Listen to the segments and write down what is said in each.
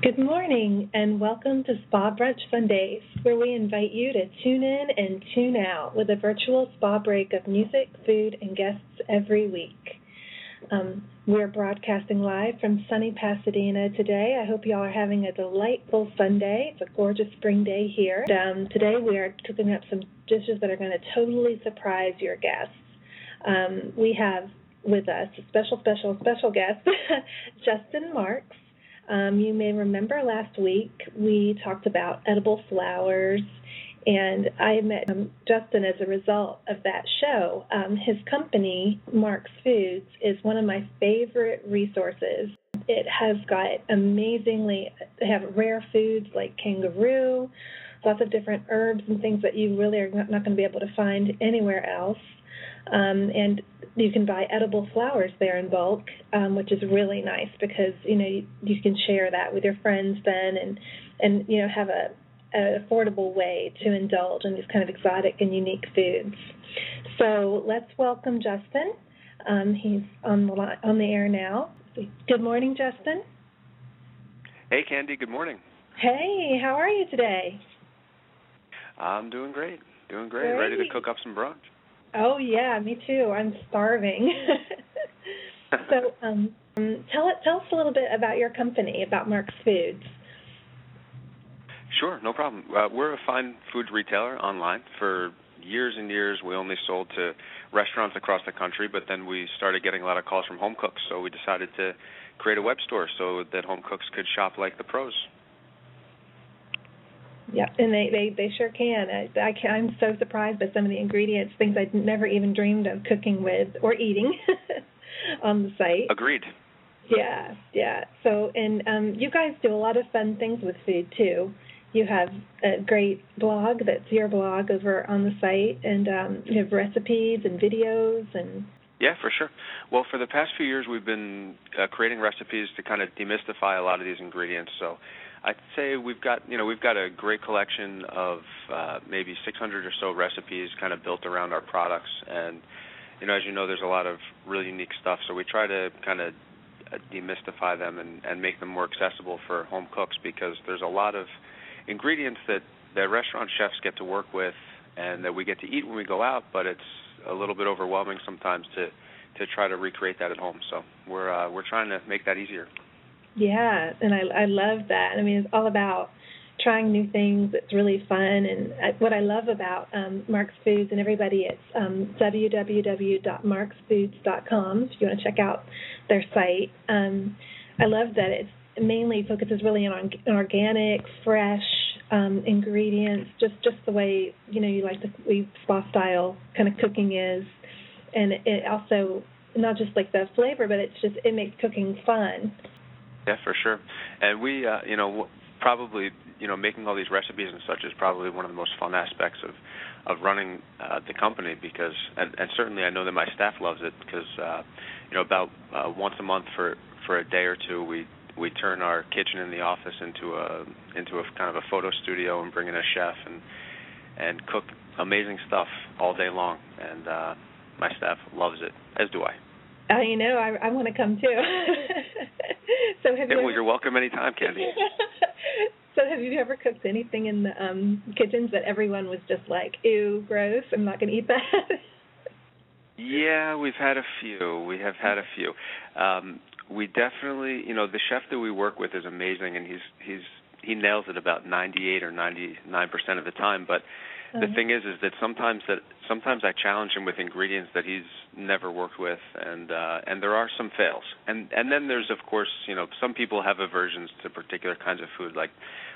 Good morning and welcome to Spa Brunch Sundays, where we invite you to tune in and tune out with a virtual spa break of music, food, and guests every week. Um, we're broadcasting live from sunny Pasadena today. I hope you all are having a delightful Sunday. It's a gorgeous spring day here. Um, today we are cooking up some dishes that are going to totally surprise your guests. Um, we have with us a special, special, special guest, Justin Marks. Um, you may remember last week we talked about edible flowers, and I met um, Justin as a result of that show. Um, his company, Marks Foods, is one of my favorite resources. It has got amazingly, they have rare foods like kangaroo, lots of different herbs and things that you really are not, not going to be able to find anywhere else. Um, and you can buy edible flowers there in bulk, um, which is really nice because you know you, you can share that with your friends then, and and you know have a an affordable way to indulge in these kind of exotic and unique foods. So let's welcome Justin. Um, he's on the line, on the air now. Good morning, Justin. Hey, Candy. Good morning. Hey, how are you today? I'm doing great. Doing great. great. Ready to cook up some brunch. Oh yeah, me too. I'm starving. so, um, tell it, tell us a little bit about your company, about Marks Foods. Sure, no problem. Uh, we're a fine food retailer online. For years and years, we only sold to restaurants across the country, but then we started getting a lot of calls from home cooks, so we decided to create a web store so that home cooks could shop like the pros. Yep, and they they they sure can. I, I can, I'm so surprised by some of the ingredients, things I'd never even dreamed of cooking with or eating on the site. Agreed. Yeah, yeah. So, and um, you guys do a lot of fun things with food too. You have a great blog that's your blog over on the site, and um, you have recipes and videos and. Yeah, for sure. Well, for the past few years, we've been uh, creating recipes to kind of demystify a lot of these ingredients. So I'd say we've got you know we've got a great collection of uh, maybe 600 or so recipes kind of built around our products, and you know as you know there's a lot of really unique stuff. So we try to kind of uh, demystify them and, and make them more accessible for home cooks because there's a lot of ingredients that that restaurant chefs get to work with and that we get to eat when we go out, but it's a little bit overwhelming sometimes to to try to recreate that at home. So we're uh, we're trying to make that easier. Yeah, and I I love that. I mean, it's all about trying new things. It's really fun, and I, what I love about um, Marks Foods and everybody, it's um, www.marksfoods.com. If you want to check out their site, um, I love that it mainly focuses really on, on organic, fresh um, ingredients, just just the way you know you like the spa style kind of cooking is, and it also not just like the flavor, but it's just it makes cooking fun. Yeah, for sure. And we, uh, you know, probably, you know, making all these recipes and such is probably one of the most fun aspects of of running uh, the company because, and, and certainly I know that my staff loves it because, uh, you know, about uh, once a month for for a day or two, we we turn our kitchen in the office into a into a kind of a photo studio and bring in a chef and and cook amazing stuff all day long. And uh, my staff loves it, as do I. Uh, you know, I, I want to come too. so have yeah, you? Well, ever... you're welcome anytime, Candy. so have you ever cooked anything in the um kitchens that everyone was just like, "Ew, gross! I'm not going to eat that." yeah, we've had a few. We have had a few. Um, we definitely, you know, the chef that we work with is amazing, and he's he's he nails it about 98 or 99 percent of the time. But the uh-huh. thing is, is that sometimes that sometimes I challenge him with ingredients that he's never worked with, and uh, and there are some fails. And and then there's of course, you know, some people have aversions to particular kinds of food, like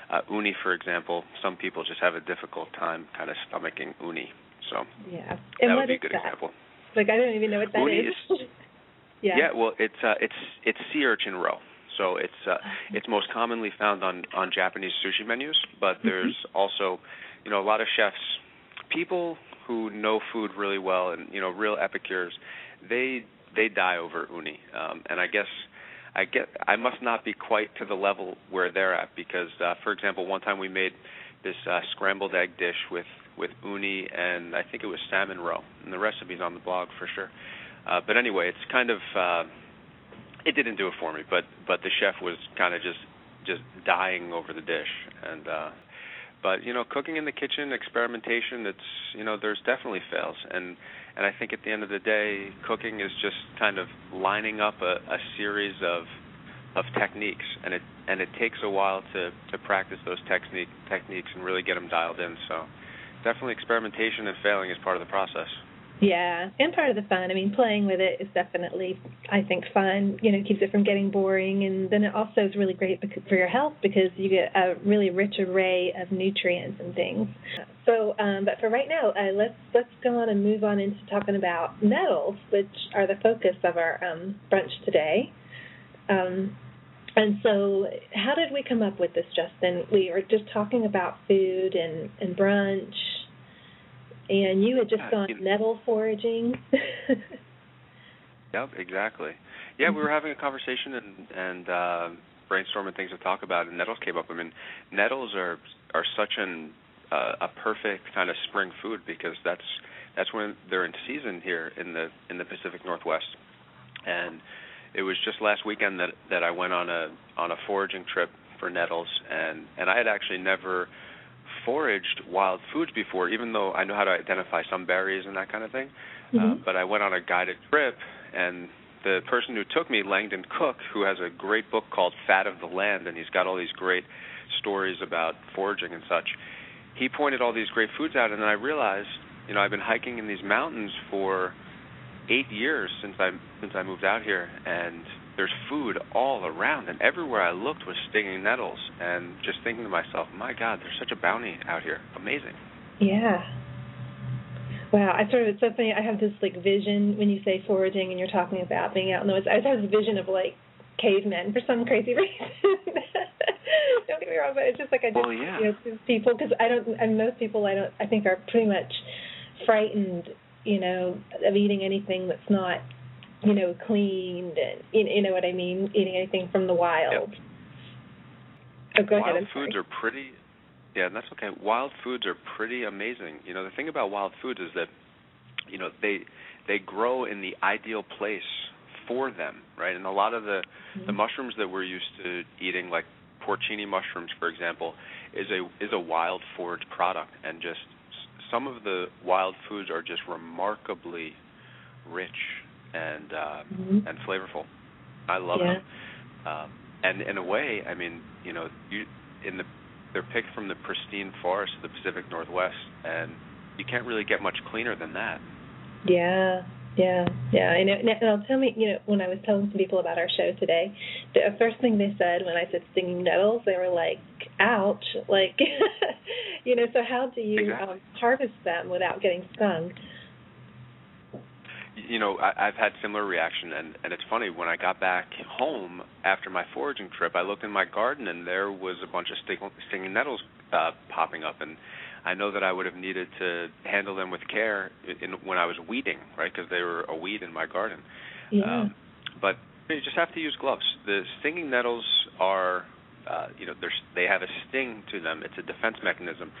uh, uni, for example. Some people just have a difficult time kind of stomaching uni. So yeah, and that would be a good that? example. Like I don't even know what that uni is. is yeah. Yeah. Well, it's uh, it's it's sea urchin roe. So it's uh, it's most commonly found on on Japanese sushi menus, but Mm-hmm. there's also, you know, a lot of chefs, people who know food really well and you know real epicures, they they die over uni. Um, and I guess I get I must not be quite to the level where they're at because, uh, for example, one time we made this uh, scrambled egg dish with with uni and I think it was salmon roe, and the recipe's on the blog for sure. Uh, but anyway, it's kind of uh, it didn't do it for me, but but the chef was kind of just just dying over the dish. And uh, but you know, cooking in the kitchen, experimentation. It's you know, there's definitely fails, and and I think at the end of the day, cooking is just kind of lining up a, a series of of techniques, and it and it takes a while to to practice those technique techniques and really get them dialed in. So definitely experimentation and failing is part of the process. Yeah, and part of the fun. I mean, playing with it is definitely, I think, fun. You know, keeps it from getting boring, and then it also is really great for your health because you get a really rich array of nutrients and things. So, um, but for right now, uh, let's let's go on and move on into talking about nettles, which are the focus of our um, brunch today. Um, and so, how did we come up with this, Justin? We were just talking about food and and brunch and you had just uh, gone you know, nettle foraging. yep, exactly. Yeah, we were having a conversation and and uh, brainstorming things to talk about, and nettles came up. I mean, nettles are are such an uh, a perfect kind of spring food because that's that's when they're in season here in the in the Pacific Northwest, and it was just last weekend that that I went on a on a foraging trip for nettles, and and I had actually never foraged wild foods before, even though I know how to identify some berries and that kind of thing. Mm-hmm. Uh, but I went on a guided trip, and the person who took me, Langdon Cook, who has a great book called Fat of the Land, and he's got all these great stories about foraging and such. He pointed all these great foods out, and then I realized, you know, I've been hiking in these mountains for eight years since I since I moved out here, and there's food all around, and everywhere I looked was stinging nettles. And just thinking to myself, my God, there's such a bounty out here. Amazing. Yeah. Wow, I sort of it's so funny. I have this like vision when you say foraging and you're talking about being out in the woods. I just have this vision of like cavemen for some crazy reason. don't get me wrong, but it's just like I just well, yeah. you know people because I don't and most people I don't I think are pretty much frightened you know of eating anything that's not you know, cleaned and you know what I mean, eating anything from the wild. Yep. Oh, go wild ahead. foods are pretty. Yeah, that's okay. Wild foods are pretty amazing. You know, the thing about wild foods is that, you know, they they grow in the ideal place for them, right? And a lot of the mm-hmm. the mushrooms that we're used to eating, like porcini mushrooms, for example, is a is a wild forage product, and just some of the wild foods are just remarkably rich and uh, mm-hmm. and flavorful. I love yeah. them. Um, and in a way, I mean, you know, you in the they're picked from the pristine forest of the Pacific Northwest, and you can't really get much cleaner than that. Yeah, yeah, yeah. I know. Now, tell me, you know, when I was telling some people about our show today, the first thing they said when I said stinging nettles, they were like, "Ouch!" Like, you know. So how do you exactly. um, harvest them without getting stung? You know, I, I've had similar reaction, and and it's funny when I got back home after my foraging trip, I looked in my garden and there was a bunch of sting, stinging nettles uh, popping up, and I know that I would have needed to handle them with care in, when I was weeding, right? Because they were a weed in my garden. Yeah. Um, but you just have to use gloves. The stinging nettles are, uh, you know, they have a sting to them. It's a defense mechanism,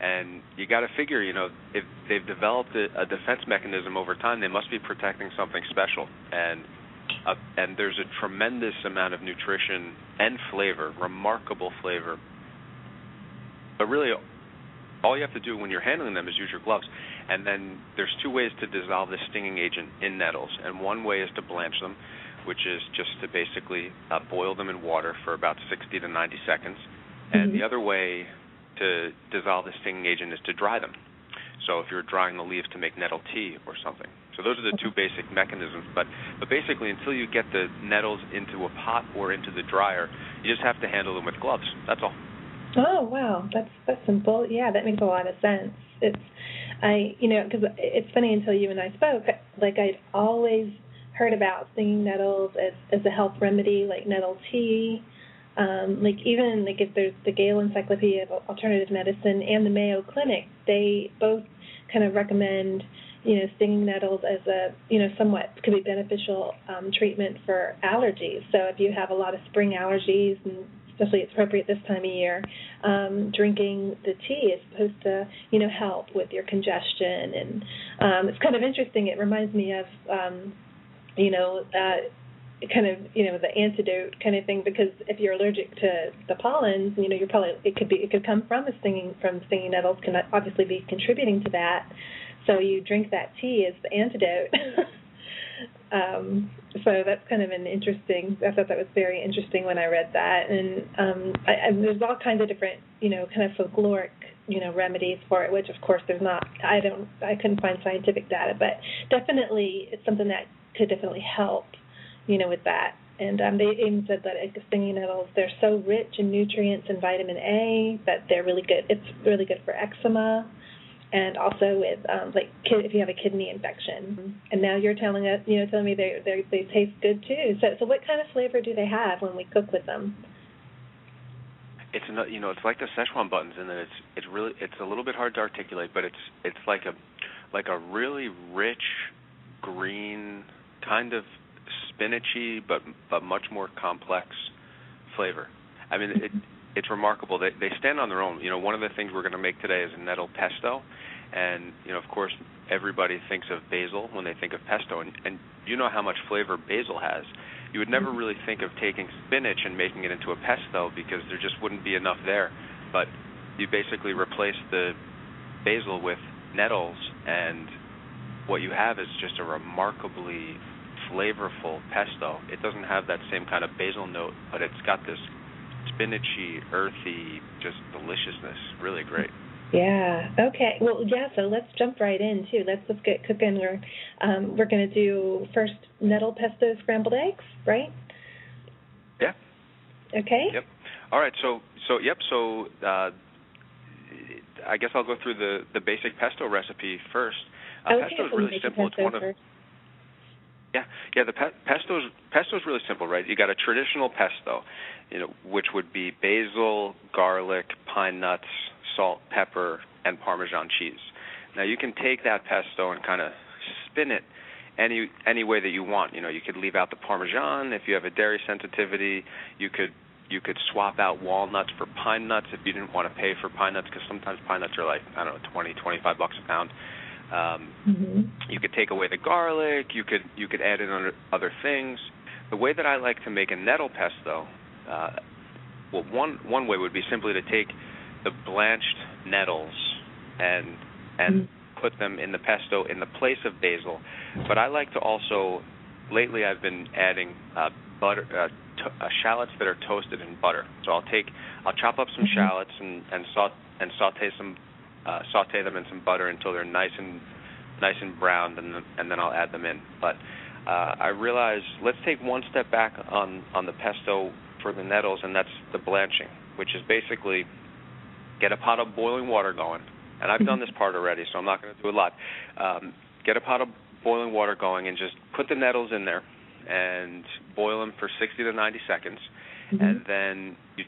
and you got to figure, you know, if they've developed a, a defense mechanism over time, they must be protecting something special. And uh, and there's a tremendous amount of nutrition and flavor, remarkable flavor. But really, all you have to do when you're handling them is use your gloves. And then there's two ways to dissolve the stinging agent in nettles. And one way is to blanch them, which is just to basically uh, boil them in water for about 60 to 90 seconds. And mm-hmm. the other way to dissolve the stinging agent is to dry them. So if you're drying the leaves to make nettle tea or something. So those are the two basic mechanisms. But but basically, until you get the nettles into a pot or into the dryer, you just have to handle them with gloves. That's all. Oh wow, that's that's simple. Yeah, that makes a lot of sense. It's I you know because it's funny until you and I spoke. Like I'd always heard about stinging nettles as as a health remedy, like nettle tea um, like even like if there's the Gale Encyclopedia of Alternative Medicine and the Mayo Clinic, they both kind of recommend you know stinging nettles as a you know somewhat could be beneficial um, treatment for allergies. So if you have a lot of spring allergies and especially it's appropriate this time of year, um, drinking the tea is supposed to, you know, help with your congestion. And um, it's kind of interesting. It reminds me of, um, you know, uh, kind of you know the antidote kind of thing because if you're allergic to the pollens, you know you're probably it could be it could come from a stinging from stinging nettles can obviously be contributing to that. So you drink that tea as the antidote. um, so that's kind of an interesting. I thought that was very interesting when I read that, and um, I, I, there's all kinds of different you know kind of folkloric you know remedies for it, which of course there's not. I don't. I couldn't find scientific data, but definitely it's something that could definitely help you know, with that. And um, they even said that stinging nettles they're so rich in nutrients and vitamin A that they're really good. It's really good for eczema, and also with um, like if you have a kidney infection. And now you're telling us, you know, telling me they they they taste good too. So so what kind of flavor do they have when we cook with them? It's not, you know it's like the Szechuan buttons, and then it's it's really it's a little bit hard to articulate, but it's it's like a like a really rich green kind of spinachy but but much more complex flavor. I mean, it, it's remarkable. They they stand on their own. You know, one of the things we're going to make today is a nettle pesto, and you know, of course, everybody thinks of basil when they think of pesto, and, and you know how much flavor basil has. You would never mm-hmm. really think of taking spinach and making it into a pesto because there just wouldn't be enough there. But you basically replace the basil with nettles, and what you have is just a remarkably flavorful pesto. It doesn't have that same kind of basil note, but it's got this spinachy, earthy, just deliciousness. Really great. Yeah. Okay. Well, yeah. So let's jump right in too. Let's let's get cooking. We're um, we're going to do first nettle pesto scrambled eggs, right? Yeah. Okay. Yep. All right. So so yep. So uh, I guess I'll go through the the basic pesto recipe first. Uh, okay, pesto is really simple. It's one of first. Yeah, yeah. The pe- pesto's pesto's really simple, right? You got a traditional pesto, you know, which would be basil, garlic, pine nuts, salt, pepper, and Parmesan cheese. Now you can take that pesto and kind of spin it any any way that you want. You know, you could leave out the Parmesan if you have a dairy sensitivity. You could you could swap out walnuts for pine nuts if you didn't want to pay for pine nuts because sometimes pine nuts are like I don't know twenty twenty five bucks a pound. Um, mm-hmm. You could take away the garlic. You could you could add in other, other things. The way that I like to make a nettle pesto, uh, well, one one way would be simply to take the blanched nettles and and mm-hmm. put them in the pesto in the place of basil. But I like to also, lately I've been adding uh, butter, uh, to, uh, shallots that are toasted in butter. So I'll take, I'll chop up some mm-hmm. shallots and and, saute, and saute some uh, saute them in some butter until they're nice and nice and browned, and then, and then I'll add them in. But uh, I realize let's take one step back on on the pesto for the nettles, and that's the blanching, which is basically get a pot of boiling water going. And I've done this part already, so I'm not going to do a lot. Um, get a pot of boiling water going, and just put the nettles in there, and boil them for 60 to 90 seconds, mm-hmm. and then you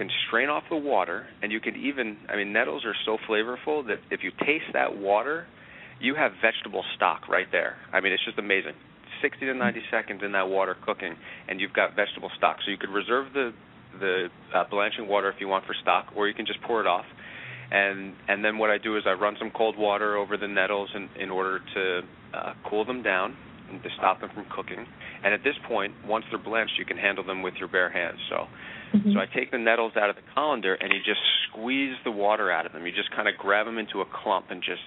can strain off the water, and you can even, I mean, nettles are so flavorful that if you taste that water, you have vegetable stock right there. I mean, it's just amazing. 60 to 90 seconds in that water cooking, and you've got vegetable stock. So you could reserve the the uh, blanching water if you want for stock, or you can just pour it off. And and then what I do is I run some cold water over the nettles in, in order to uh, cool them down and to stop them from cooking. And at this point, once they're blanched, you can handle them with your bare hands. So Mm-hmm. So I take the nettles out of the colander and you just squeeze the water out of them. You just kind of grab them into a clump and just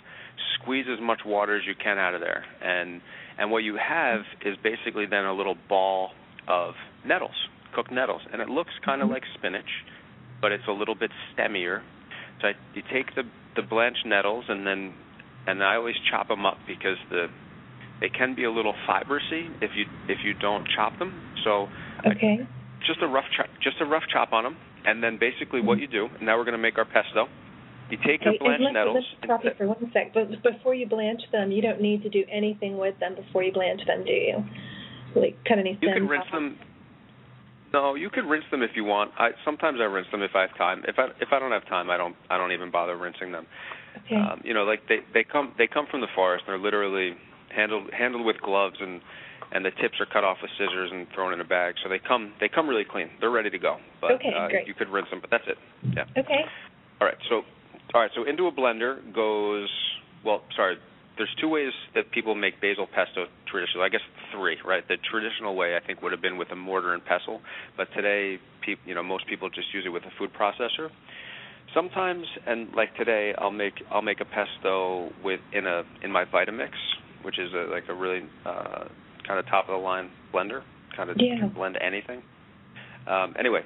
squeeze as much water as you can out of there. And and what you have is basically then a little ball of nettles, cooked nettles, and it looks kind of mm-hmm. like spinach, but it's a little bit stemmier. So I, you take the the blanched nettles and then and I always chop them up because the they can be a little fibrous-y if you if you don't chop them. So okay. I, just a rough chop, just a rough chop on them, and then basically what you do. Now we're going to make our pesto. You take your blanched let's, nettles. Let's stop you for one sec. But before you blanch them, you don't need to do anything with them before you blanch them, do you? Like cut any You can rinse them. No, you can rinse them if you want. I sometimes I rinse them if I have time. If I if I don't have time, I don't I don't even bother rinsing them. Okay. Um, you know, like they they come they come from the forest. They're literally handled handled with gloves and and the tips are cut off with scissors and thrown in a bag. So they come they come really clean. They're ready to go. But okay, uh, great. you could rinse them, but that's it. Yeah. Okay. All right. So all right. So into a blender goes well. Sorry. there's two ways that people make basil pesto traditionally. I guess three, right? The traditional way I think would have been with a mortar and pestle, but today, pe- you know, most people just use it with a food processor. Sometimes, and like today, I'll make I'll make a pesto with in a in my Vitamix, which is a, like a really uh, kind of top of the line blender, kind of yeah. blend anything. Um, anyway,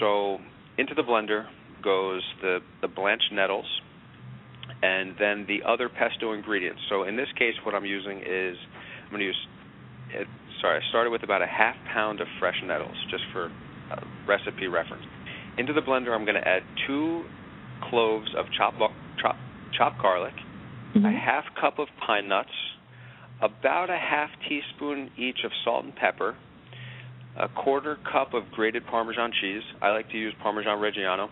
so into the blender goes the the blanched nettles, and then the other pesto ingredients. So in this case, what I'm using is I'm going to use. It, sorry, I started with about a half pound of fresh nettles, just for uh, recipe reference. Into the blender, I'm going to add two cloves of chopped chop, chopped garlic, mm-hmm. a half cup of pine nuts, about a half teaspoon each of salt and pepper, a quarter cup of grated Parmesan cheese. I like to use Parmesan Reggiano,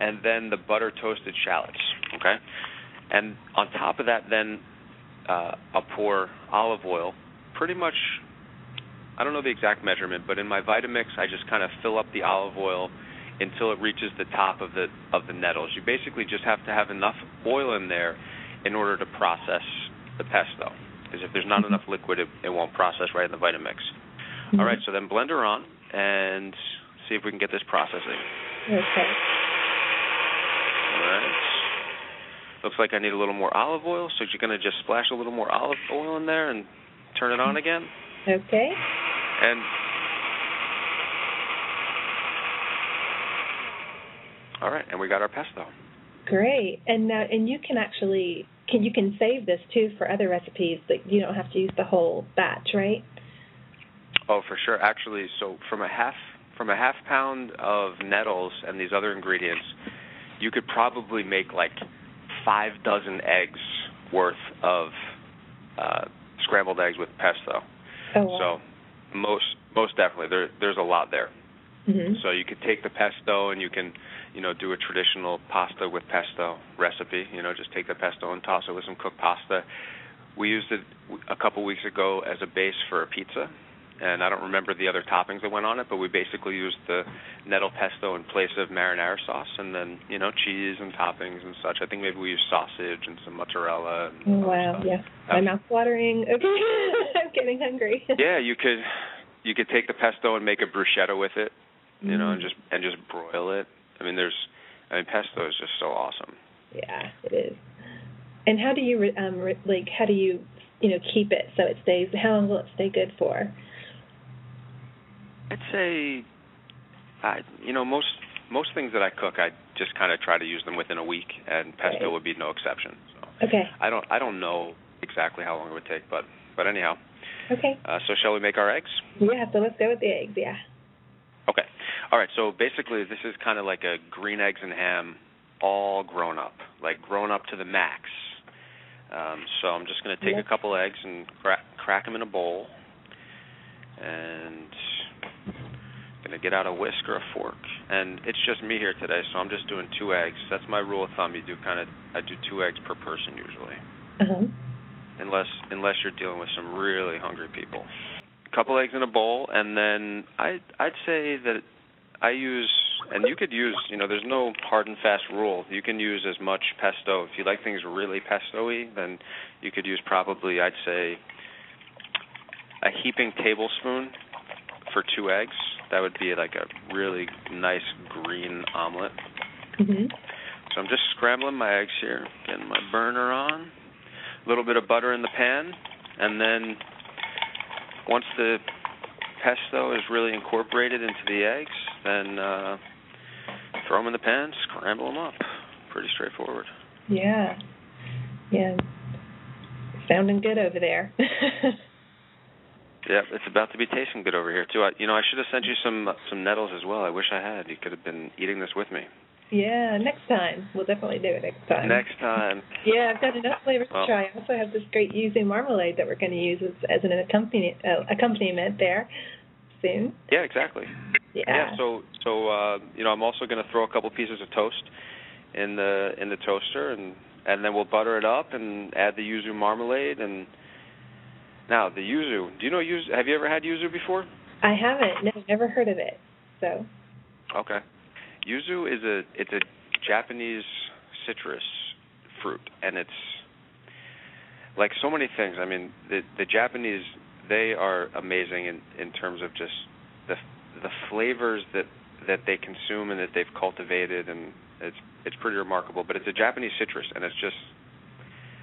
and then the butter toasted shallots. Okay, and on top of that, then uh, I'll pour olive oil. Pretty much, I don't know the exact measurement, but in my Vitamix, I just kind of fill up the olive oil until it reaches the top of the of the nettles. You basically just have to have enough oil in there in order to process the pesto. Because if there's not mm-hmm. enough liquid, it, it won't process right in the Vitamix. Mm-hmm. All right, so then blender on and see if we can get this processing. Okay. All right. Looks like I need a little more olive oil, so you're going to just splash a little more olive oil in there and turn it on again. Okay. And all right, and we got our pesto. Great. And now, and you can actually can you can save this too for other recipes. Like you don't have to use the whole batch, right? Oh, for sure. Actually, so from a half from a half pound of nettles and these other ingredients, you could probably make like five dozen eggs worth of uh, scrambled eggs with pesto. Oh, wow. So most most definitely there there's a lot there. Mm-hmm. So you could take the pesto and you can, you know, do a traditional pasta with pesto recipe. You know, just take the pesto and toss it with some cooked pasta. We used it a couple weeks ago as a base for a pizza, and I don't remember the other toppings that went on it, but we basically used the nettle pesto in place of marinara sauce, and then you know cheese and toppings and such. I think maybe we used sausage and some mozzarella. And wow, yeah, my mouth's watering. Okay, I'm getting hungry. yeah, you could you could take the pesto and make a bruschetta with it, you know, and mm. just and just broil it. I mean, there's, I mean, pesto is just so awesome. Yeah, it is. And how do you um like how do you you know keep it so it stays? How long will it stay good for? I'd say, I you know most most things that I cook, I just kind of try to use them within a week, and pesto right. would be no exception. So okay. I don't I don't know exactly how long it would take, but but anyhow. Okay. Uh, so shall we make our eggs? Yeah. So let's go with the eggs. Yeah. All right. So basically, this is kind of like a green eggs and ham, all grown up, like grown up to the max. Um, so I'm just going to take yep. a couple eggs and crack, crack them in a bowl, and going to get out a whisk or a fork. And it's just me here today, so I'm just doing two eggs. That's my rule of thumb. You do kind of I do two eggs per person usually. Uh-huh. Unless unless you're dealing with some really hungry people. A couple eggs in a bowl, and then I I'd say that I use and you could use you know there's no hard and fast rule. You can use as much pesto if you like things really pesto-y. Then you could use probably I'd say a heaping tablespoon for two eggs that would be like a really nice green omelet. Mm-hmm. So I'm just scrambling my eggs here, getting my burner on, a little bit of butter in the pan, and then once the pesto is really incorporated into the eggs, then uh, throw them in the pan, scramble them up. Pretty straightforward. Yeah. Yeah. Sounding good over there. Yeah, it's about to be tasting good over here too. I, you know, I should have sent you some some nettles as well. I wish I had. You could have been eating this with me. Yeah, next time we'll definitely do it next time. Next time. yeah, I've got enough flavors well, to try. I also have this great yuzu marmalade that we're going to use as, as an accompaniment uh, accompaniment there soon. Yeah, exactly. Yeah. Yeah. So so uh, you know, I'm also going to throw a couple pieces of toast in the in the toaster, and and then we'll butter it up and add the yuzu marmalade and now, the yuzu. Do you know yuzu? Have you ever had yuzu before? I haven't. No, never heard of it. So. Okay. Yuzu is a it's a Japanese citrus fruit, and it's like so many things. I mean, the the Japanese they are amazing in in terms of just the the flavors that that they consume and that they've cultivated, and it's it's pretty remarkable. But it's a Japanese citrus, and it's just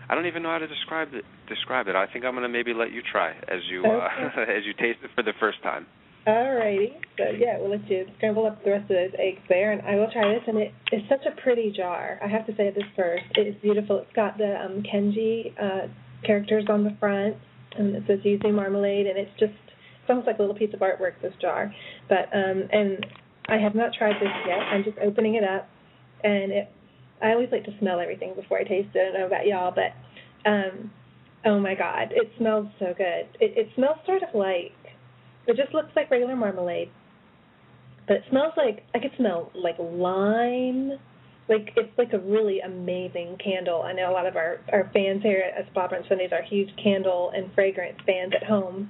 I don't even know how to describe it. Describe it. I think I'm going to maybe let you try as you uh, as you taste it for the first time. Alrighty. So yeah, we'll let you scramble up the rest of those eggs there, and I will try this. And it is such a pretty jar. I have to say this first. It is beautiful. It's got the um, kanji uh, characters on the front, and it says yuzu marmalade, and it's just it's almost like a little piece of artwork. This jar, but um, and I have not tried this yet. I'm just opening it up, and it. I always like to smell everything before I taste it. I don't know about y'all, but um, oh my God, it smells so good. It, it smells sort of like it just looks like regular marmalade, but it smells like I could smell like lime. Like it's like a really amazing candle. I know a lot of our our fans here at Brunch Sundays are huge candle and fragrance fans at home,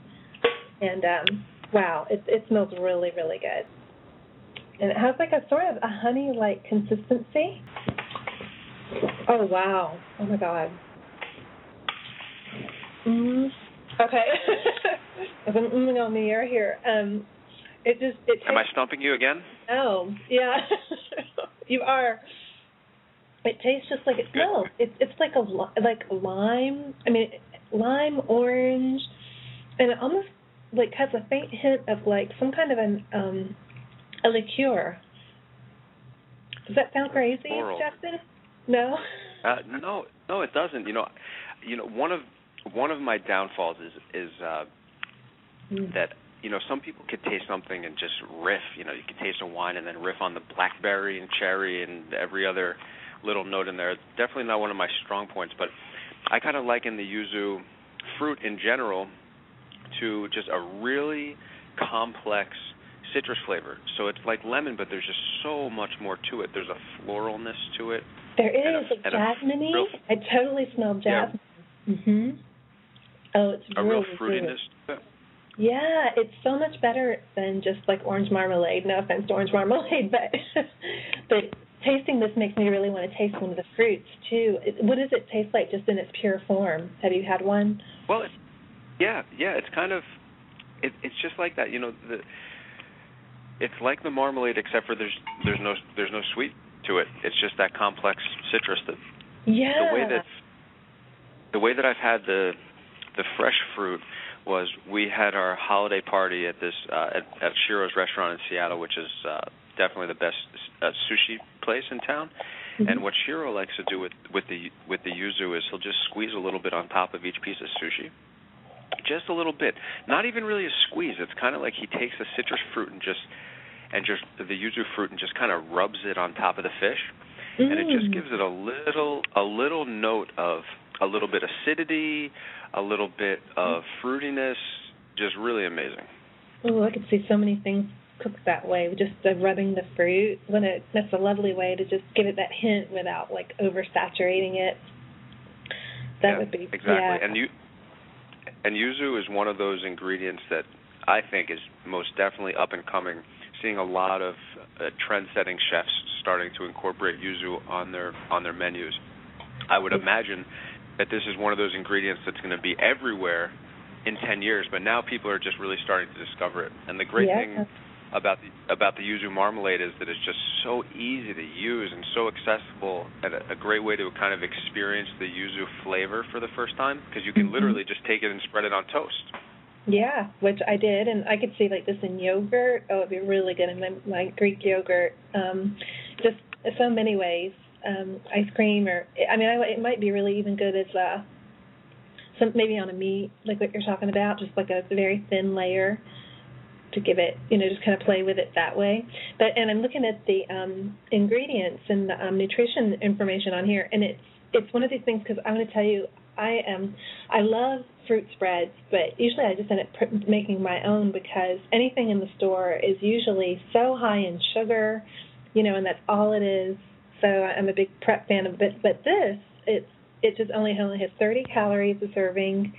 and um, wow, it it smells really really good. And it has like a sort of a honey like consistency. Oh wow! Oh my god. Mm. Okay. I've been mm on the air here. Um, it just it. Am I stumping you again? Oh yeah, you are. It tastes just like it smells. It's it's like a like lime. I mean, lime, orange, and it almost like has a faint hint of like some kind of an um a liqueur. Does that sound crazy, Floral. Justin? No. Uh, no, no, it doesn't. You know, you know one of one of my downfalls is is uh, mm. that you know some people could taste something and just riff. You know, you could taste a wine and then riff on the blackberry and cherry and every other little note in there. It's definitely not one of my strong points, but I kind of liken the yuzu fruit in general to just a really complex citrus flavor. So it's like lemon, but there's just so much more to it. There's a floralness to it. There is, a, like jasmine I totally smell jasmine. Yeah. Mhm. Oh, it's a really real fruitiness. Good. Yeah, it's so much better than just like orange marmalade. No offense to orange marmalade, but but tasting this makes me really want to taste one of the fruits too. What does it taste like just in its pure form? Have you had one? Well, yeah, yeah, it's kind of it, it's just like that. You know, the it's like the marmalade except for there's there's no there's no sweet to it. It's just that complex citrus that yeah. the way that the way that I've had the the fresh fruit was we had our holiday party at this uh, at, at Shiro's restaurant in Seattle, which is uh, definitely the best uh, sushi place in town. Mm-hmm. And what Shiro likes to do with with the with the yuzu is he'll just squeeze a little bit on top of each piece of sushi, just a little bit. Not even really a squeeze. It's kind of like he takes the citrus fruit and just and just the yuzu fruit and just kind of rubs it on top of the fish, mm. and it just mm. gives it a little a little note of a little bit acidity, a little bit of fruitiness, just really amazing. Oh, I could see so many things cooked that way, just uh, rubbing the fruit. When it that's a lovely way to just give it that hint without like oversaturating it. That yeah, would be exactly. Yeah. And you and yuzu is one of those ingredients that I think is most definitely up and coming. Seeing a lot of uh, trend-setting chefs starting to incorporate yuzu on their on their menus. I would imagine that this is one of those ingredients that's going to be everywhere in 10 years, but now people are just really starting to discover it. And the great yeah. thing about the about the yuzu marmalade is that it's just so easy to use and so accessible and a, a great way to kind of experience the yuzu flavor for the first time because you can mm-hmm. literally just take it and spread it on toast. Yeah, which I did, and I could see like this in yogurt. Oh, it'd be really good in my, my Greek yogurt. Um, just so many ways um, ice cream, or I mean, I, it might be really even good as uh, some maybe on a meat, like what you're talking about, just like a very thin layer to give it, you know, just kind of play with it that way. But and I'm looking at the um, ingredients and the um, nutrition information on here, and it's it's one of these things because I'm going to tell you, I am I love fruit spreads, but usually I just end up pr- making my own because anything in the store is usually so high in sugar, you know, and that's all it is so I'm a big prep fan of it. But this, it's it just only only has 30 calories a serving.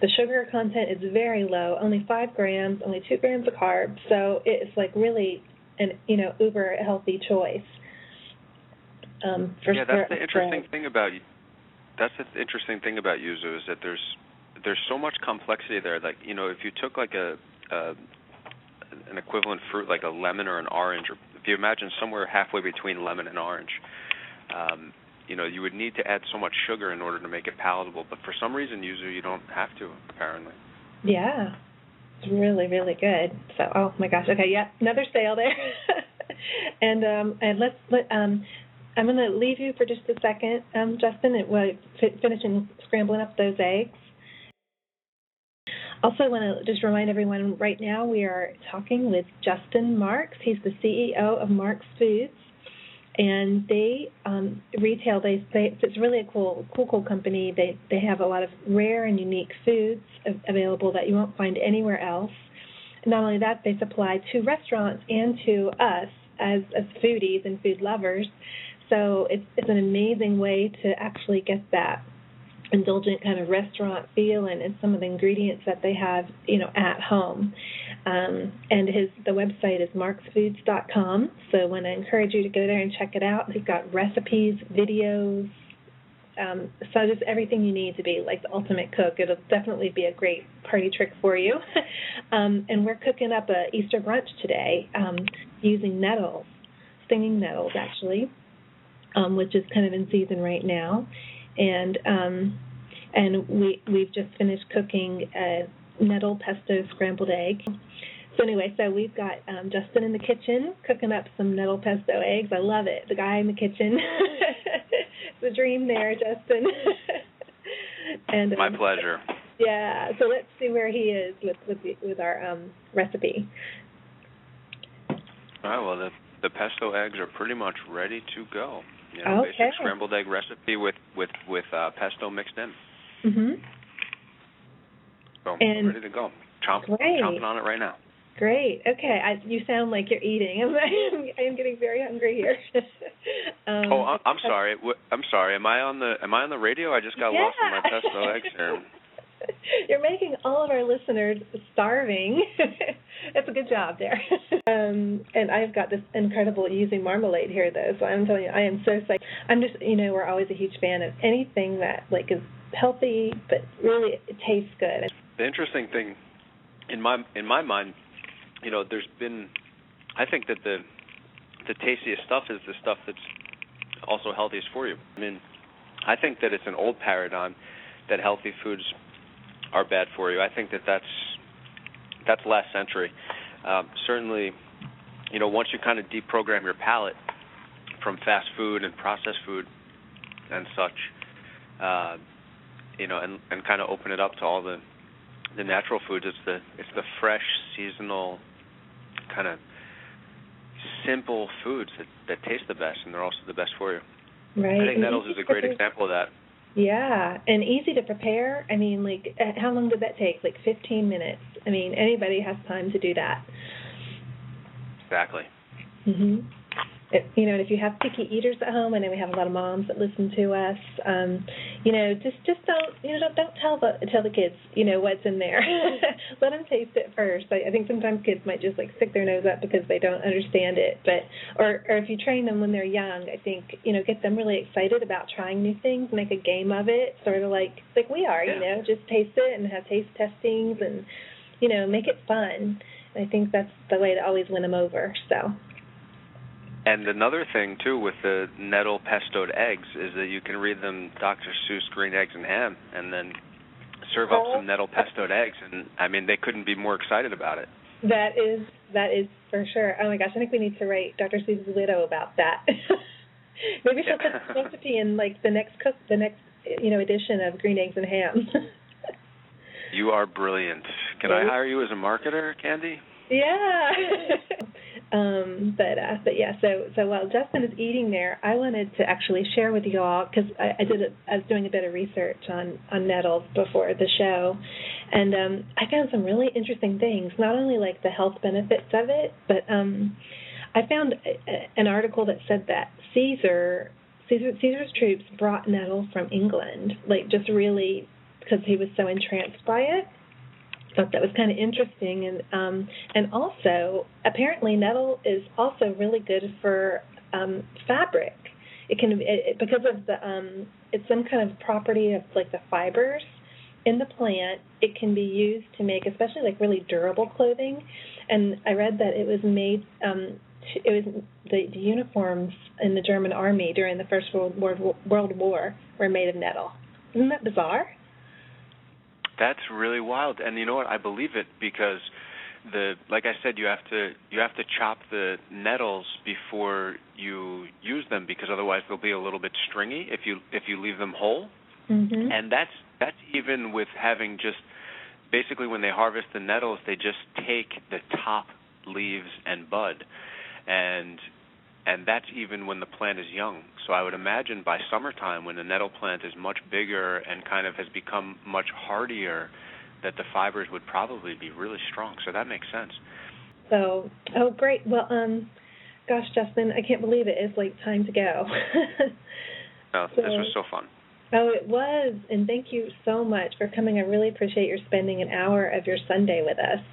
The sugar content is very low, only five grams, only two grams of carbs. So it's like really an you know uber healthy choice. Um, for yeah, that's the interesting thing about that's the interesting thing about yuzu is that there's there's so much complexity there. Like you know, if you took like a, a an equivalent fruit like a lemon or an orange, or if you imagine somewhere halfway between lemon and orange, um, you know, you would need to add so much sugar in order to make it palatable. But for some reason, yuzu you don't have to apparently. Yeah, it's really really good. So oh my gosh, okay, yeah, another sale there. and um and let's let um I'm going to leave you for just a second, um, Justin, it was finishing scrambling up those eggs. Also, I want to just remind everyone right now we are talking with Justin Marks. He's the CEO of Marks Foods, and they um, retail. They, they it's really a cool, cool, cool company. They they have a lot of rare and unique foods available that you won't find anywhere else. Not only that, they supply to restaurants and to us as as foodies and food lovers. So it's it's an amazing way to actually get that indulgent kind of restaurant feel and, and some of the ingredients that they have, you know, at home. Um, and his the website is marksfoods.com. So I want to encourage you to go there and check it out. They've got recipes, videos, um, so just everything you need to be like the ultimate cook. It'll definitely be a great party trick for you. um, and we're cooking up a Easter brunch today um, using nettles, stinging nettles actually um, which is kind of in season right now, and um, and we we've just finished cooking a nettle pesto scrambled egg. So anyway, so we've got um, Justin in the kitchen cooking up some nettle pesto eggs. I love it. The guy in the kitchen. it's a dream there, Justin. and um, my pleasure. Yeah. So let's see where he is with with the, with our um, recipe. All right. Well, the the pesto eggs are pretty much ready to go. You know, okay. basic scrambled egg recipe with with with uh, pesto mixed in. Mhm. So and ready to go. Chomp, chomping on it right now. Great. Okay. I, you sound like you're eating. I'm, I'm getting very hungry here. um, oh, I'm, I'm sorry. I'm sorry. Am I on the Am I on the radio? I just got yeah. lost in my pesto eggs here. You're making all of our listeners starving. That's a good job there. Um, and I've got this incredible yuzu marmalade here, though. So I'm telling you, I am so psyched. I'm just, you know, we're always a huge fan of anything that like is healthy, but really it tastes good. The interesting thing, in my in my mind, you know, there's been, I think that the the tastiest stuff is the stuff that's also healthiest for you. I mean, I think that it's an old paradigm that healthy foods are bad for you. I think that that's that's last century. Um, certainly, you know, once you kind of deprogram your palate from fast food and processed food and such, uh, you know, and and kind of open it up to all the the natural foods. It's the it's the fresh, seasonal, kind of simple foods that that taste the best, and they're also the best for you. Right. I think nettles is a great example of that. Yeah, and easy to prepare. I mean, like, uh, how long did that take? Like 15 minutes. I mean, anybody has time to do that. Exactly. Mhm if, you know, and if you have picky eaters at home, I know we have a lot of moms that listen to us. Um, you know, just just don't you know don't, don't tell the tell the kids you know what's in there. Let them taste it first. I, I think sometimes kids might just like stick their nose up because they don't understand it. But or or if you train them when they're young, I think you know get them really excited about trying new things, make a game of it, sort of like like we are. You know, just taste it and have taste testings and you know make it fun. I think that's the way to always win them over. So and another thing too with the nettle pestoed eggs is that you can read them Dr. Seuss green eggs and ham, and then serve up some nettle pestoed eggs, and I mean they couldn't be more excited about it. That is that is for sure. Oh my gosh, I think we need to write Dr. Seuss's widow about that. Maybe she'll put the recipe in like the next cook, the next you know edition of Green Eggs and Ham. you are brilliant. Can I hire you as a marketer, Candy? Yeah. Um, but uh, but yeah. So so while Justin is eating there, I wanted to actually share with you all because I, I did a, I was doing a bit of research on on nettles before the show, and um, I found some really interesting things. Not only like the health benefits of it, but um, I found a, an article that said that Caesar Caesar Caesar's troops brought nettle from England, like just really because he was so entranced by it thought that was kind of interesting and um and also apparently nettle is also really good for um fabric it can it, because of the um, it's some kind of property of like the fibers in the plant. It can be used to make especially like really durable clothing. And I read that it was made. Um, it was the, the uniforms in the German army during the First World War, World War were made of nettle. Isn't that bizarre? That's really wild. And you know what? I believe it because the like I said, you have to you have to chop the nettles before you use them because otherwise they'll be a little bit stringy if you if you leave them whole. Mm-hmm. And that's that's even with having just basically when they harvest the nettles, they just take the top leaves and bud, and and that's even when the plant is young. So I would imagine by summertime, when the nettle plant is much bigger and kind of has become much hardier, that the fibers would probably be really strong. So that makes sense. So, oh great. Well, um, gosh, Justin, I can't believe it. It's like time to go. oh, so, this was so fun. Oh, it was, and thank you so much for coming. I really appreciate your spending an hour of your Sunday with us.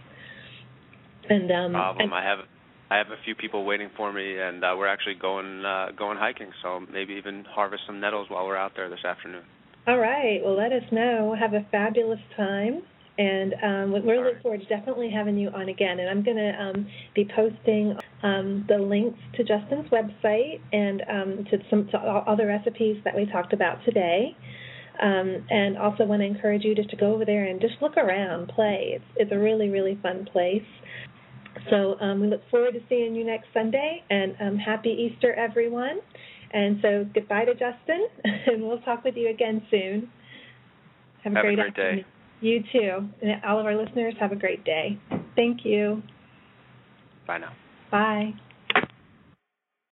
And um, problem. I have I have a few people waiting for me, and uh, we're actually going uh, going hiking. So maybe even harvest some nettles while we're out there this afternoon. All right. Well, let us know. Have a fabulous time. And um, we're looking forward to definitely having you on again. And I'm going to um, be posting um, the links to Justin's website and um, to some to all the recipes that we talked about today. Um, and also want to encourage you just to go over there and just look around, play. It's it's a really really fun place. So um, we look forward to seeing you next Sunday, and um, happy Easter, everyone. And so goodbye to Justin, and we'll talk with you again soon. Have a have great, a great day. You too. And all of our listeners, have a great day. Thank you. Bye now. Bye.